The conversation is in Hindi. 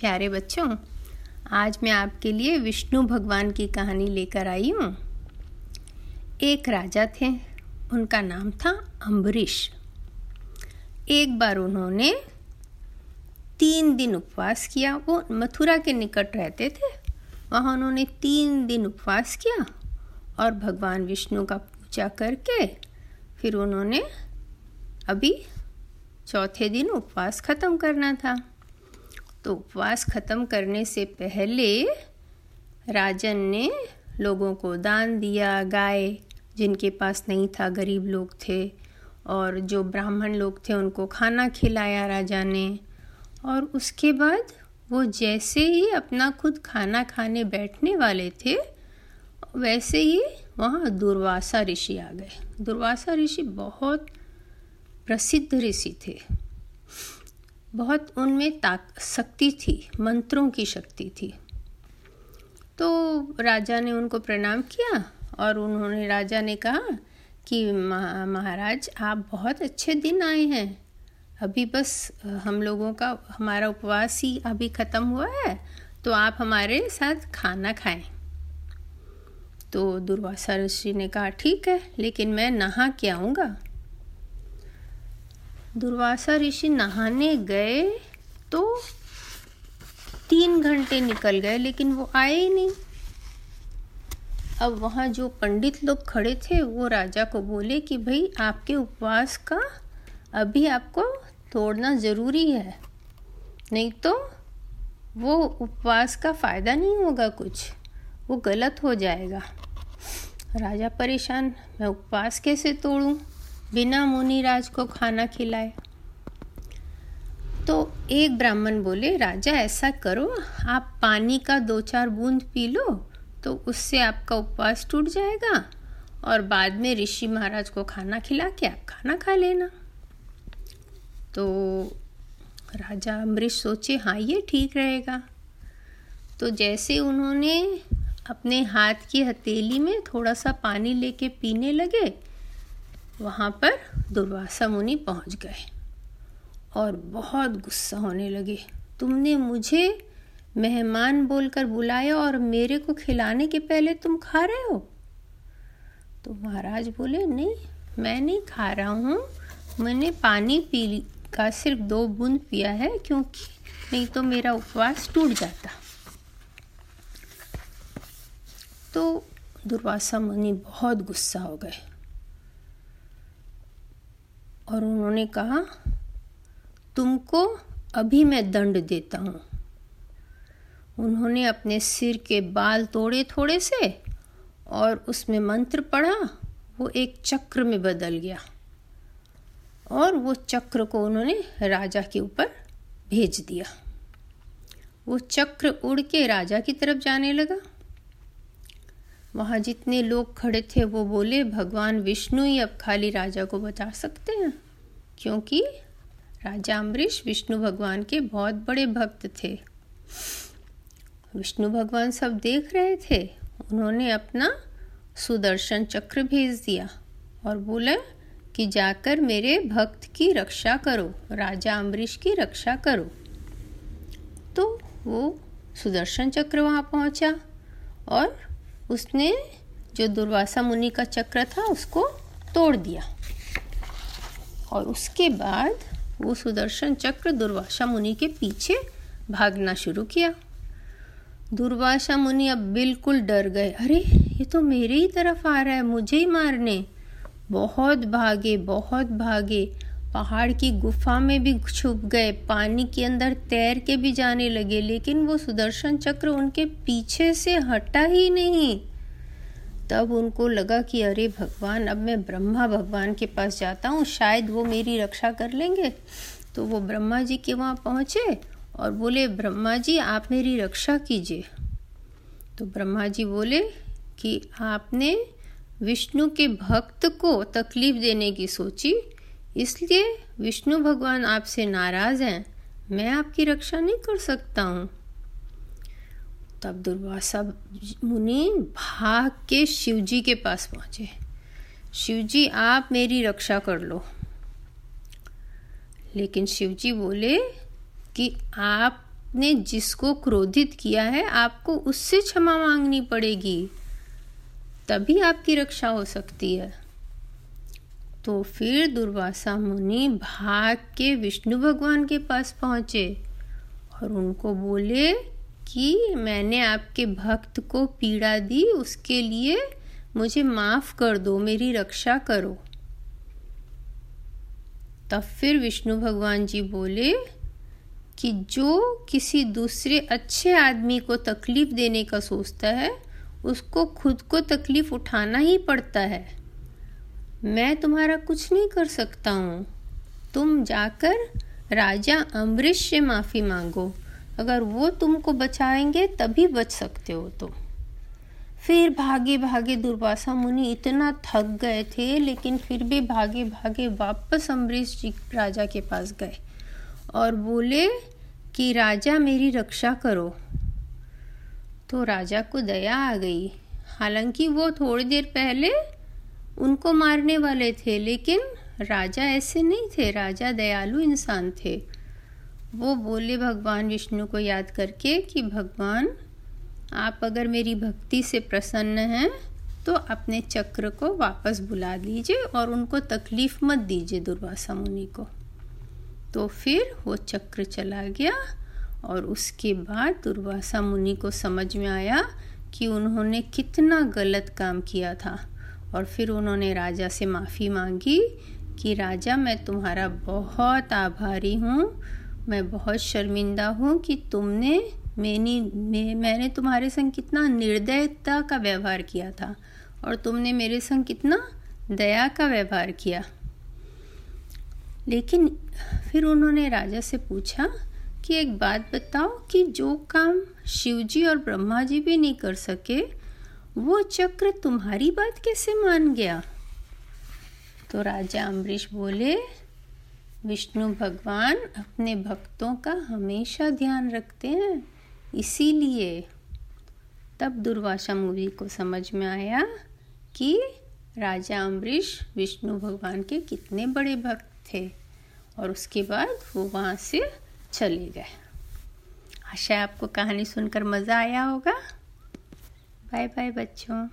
प्यारे बच्चों, आज मैं आपके लिए विष्णु भगवान की कहानी लेकर आई हूँ। एक राजा थे, उनका नाम था अम्बरीश। एक बार उन्होंने तीन दिन उपवास किया, वो मथुरा के निकट रहते थे, वहाँ उन्होंने तीन दिन उपवास किया और भगवान विष्णु का पूजा करके फिर उन्होंने अभी चौथे दिन उपवास ख़त्म करना था। तो उपवास ख़त्म करने से पहले राजन ने लोगों को दान दिया, गाय, जिनके पास नहीं था, गरीब लोग थे। और जो ब्राह्मण लोग थे, उनको खाना खिलाया राजा ने। और उसके बाद वो जैसे ही अपना खुद खाना खाने बैठने वाले थे, वैसे ही वहाँ दुर्वासा ऋषि आ गए। दुर्वासा ऋषि बहुत प्रसिद्ध ऋषि थे। बहुत उनमें ताक, शक्ति थी, मंत्रों की शक्ति थी। तो राजा ने उनको प्रणाम किया और उन्होंने, राजा ने कहा कि महाराज, आप बहुत अच्छे दिन आए हैं। अभी बस, हम लोगों का, हमारा उपवास ही अभी ख़त्म हुआ है तो आप हमारे साथ खाना खाएँ। तो दुर्वासा ऋषि ने कहा, ठीक है, लेकिन मैं नहा के आऊँगा। दुर्वासा ऋषि नहाने गए तो तीन घंटे निकल गए, लेकिन वो आए ही नहीं। अब वहाँ जो पंडित लोग खड़े थे, वो राजा को बोले कि भाई, आपके उपवास का अभी आपको तोड़ना ज़रूरी है। नहीं तो वो उपवास का फ़ायदा नहीं होगा कुछ, वो गलत हो जाएगा। राजा परेशान, मैं उपवास कैसे तोड़ूं? बिना मुनिराज को खाना खिलाए। तो एक ब्राह्मण बोले, राजा, ऐसा करो, आप पानी का दो चार बूंद पी लो तो उससे आपका उपवास टूट जाएगा और बाद में ऋषि महाराज को खाना खिला के आप खाना खा लेना। तो राजा अम्बरीश सोचे हाँ ये ठीक रहेगा। तो जैसे उन्होंने अपने हाथ की हथेली में थोड़ा सा पानी लेके पीने लगे वहाँ पर दुर्वासा मुनि पहुँच गए और बहुत गुस्सा होने लगे। तुमने मुझे मेहमान बोलकर बुलाया और मेरे को खिलाने के पहले तुम खा रहे हो? तो महाराज बोले, नहीं, मैं नहीं खा रहा हूँ। मैंने पानी पी का सिर्फ़ दो बूंद पिया है, क्योंकि नहीं तो मेरा उपवास टूट जाता। तो दुर्वासा मुनि बहुत गुस्सा हो गए। और उन्होंने कहा, तुमको अभी मैं दंड देता हूँ। उन्होंने अपने सिर के बाल तोड़े थोड़े से और उसमें मंत्र पढ़ा, वो एक चक्र में बदल गया और वो चक्र को उन्होंने राजा के ऊपर भेज दिया। वो चक्र उड़ के राजा की तरफ़ जाने लगा। वहाँ जितने लोग खड़े थे, वो बोले, भगवान विष्णु ही अब खाली राजा को बचा सकते हैं। क्योंकि राजा अम्बरीश विष्णु भगवान के बहुत बड़े भक्त थे। विष्णु भगवान सब देख रहे थे। उन्होंने अपना सुदर्शन चक्र भेज दिया और बोला कि जाकर मेरे भक्त की रक्षा करो, राजा अम्बरीश की रक्षा करो। तो वो सुदर्शन चक्र वहाँ पहुँचा और उसने जो दुर्वासा मुनि का चक्र था उसको तोड़ दिया। और उसके बाद वो सुदर्शन चक्र दुर्वासा मुनि के पीछे भागना शुरू किया। दुर्वासा मुनि अब बिल्कुल डर गए। अरे, ये तो मेरे ही तरफ़ आ रहा है, मुझे ही मारने। बहुत भागे बहुत भागे। पहाड़ की गुफा में भी छुप गए। पानी के अंदर तैर के भी जाने लगे, लेकिन वो सुदर्शन चक्र उनके पीछे से हटा ही नहीं। तब उनको लगा कि अरे भगवान, अब मैं ब्रह्मा भगवान के पास जाता हूँ, शायद वो मेरी रक्षा कर लेंगे। तो वो ब्रह्मा जी के वहाँ पहुँचे और बोले, ब्रह्मा जी, आप मेरी रक्षा कीजिए। तो ब्रह्मा जी बोले कि, आपने विष्णु के भक्त को तकलीफ़ देने की सोची, इसलिए विष्णु भगवान आपसे नाराज़ हैं। मैं आपकी रक्षा नहीं कर सकता हूँ। तब दुर्वासा मुनि भाग के शिवजी के पास पहुँचे। शिवजी, आप मेरी रक्षा कर लो। लेकिन शिवजी बोले कि आपने जिसको क्रोधित किया है, आपको उससे क्षमा मांगनी पड़ेगी। तभी आपकी रक्षा हो सकती है। तो फिर दुर्वासा मुनि भाग के विष्णु भगवान के पास पहुँचे और उनको बोले कि मैंने आपके भक्त को पीड़ा दी, उसके लिए मुझे माफ़ कर दो, मेरी रक्षा करो। तब फिर विष्णु भगवान जी बोले कि जो किसी दूसरे अच्छे आदमी को तकलीफ़ देने का सोचता है, उसको खुद को तकलीफ़ उठाना ही पड़ता है। मैं तुम्हारा कुछ नहीं कर सकता हूँ। तुम जाकर राजा अम्बरीश से माफ़ी मांगो। अगर वो तुमको बचाएँगे, तभी बच सकते हो तुम। फिर भागे भागे दुर्वासा मुनि इतना थक गए थे, लेकिन फिर भी भागे भागे वापस अम्बरीश जी राजा के पास गए और बोले कि, राजा, मेरी रक्षा करो। तो राजा को दया आ गई। हालाँकि वो थोड़ी देर पहले उनको मारने वाले थे, लेकिन राजा ऐसे नहीं थे। राजा दयालु इंसान थे। वो बोले, भगवान विष्णु को याद करके कि भगवान, आप अगर मेरी भक्ति से प्रसन्न हैं तो अपने चक्र को वापस बुला लीजिए और उनको तकलीफ़ मत दीजिए दुर्वासा मुनि को। तो फिर वो चक्र चला गया और उसके बाद दुर्वासा मुनि को समझ में आया कि उन्होंने कितना गलत काम किया था और फिर उन्होंने राजा से माफ़ी मांगी कि, राजा, मैं तुम्हारा बहुत आभारी हूँ मैं बहुत शर्मिंदा हूँ कि तुमने मैंने मैं, मैंने तुम्हारे संग कितना निर्दयता का व्यवहार किया था और तुमने मेरे संग कितना दया का व्यवहार किया। लेकिन फिर उन्होंने राजा से पूछा कि एक बात बताओ कि जो काम शिवजी और ब्रह्मा जी भी नहीं कर सके वो चक्र तुम्हारी बात कैसे मान गया? तो राजा अम्बरीश बोले विष्णु भगवान अपने भक्तों का हमेशा ध्यान रखते हैं। इसीलिए तब दुर्वासा मुनि को समझ में आया कि राजा अम्बरीश विष्णु भगवान के कितने बड़े भक्त थे और उसके बाद वो वहाँ से चले गए। आशा आपको कहानी सुनकर मज़ा आया होगा। बाय बाय बच्चों।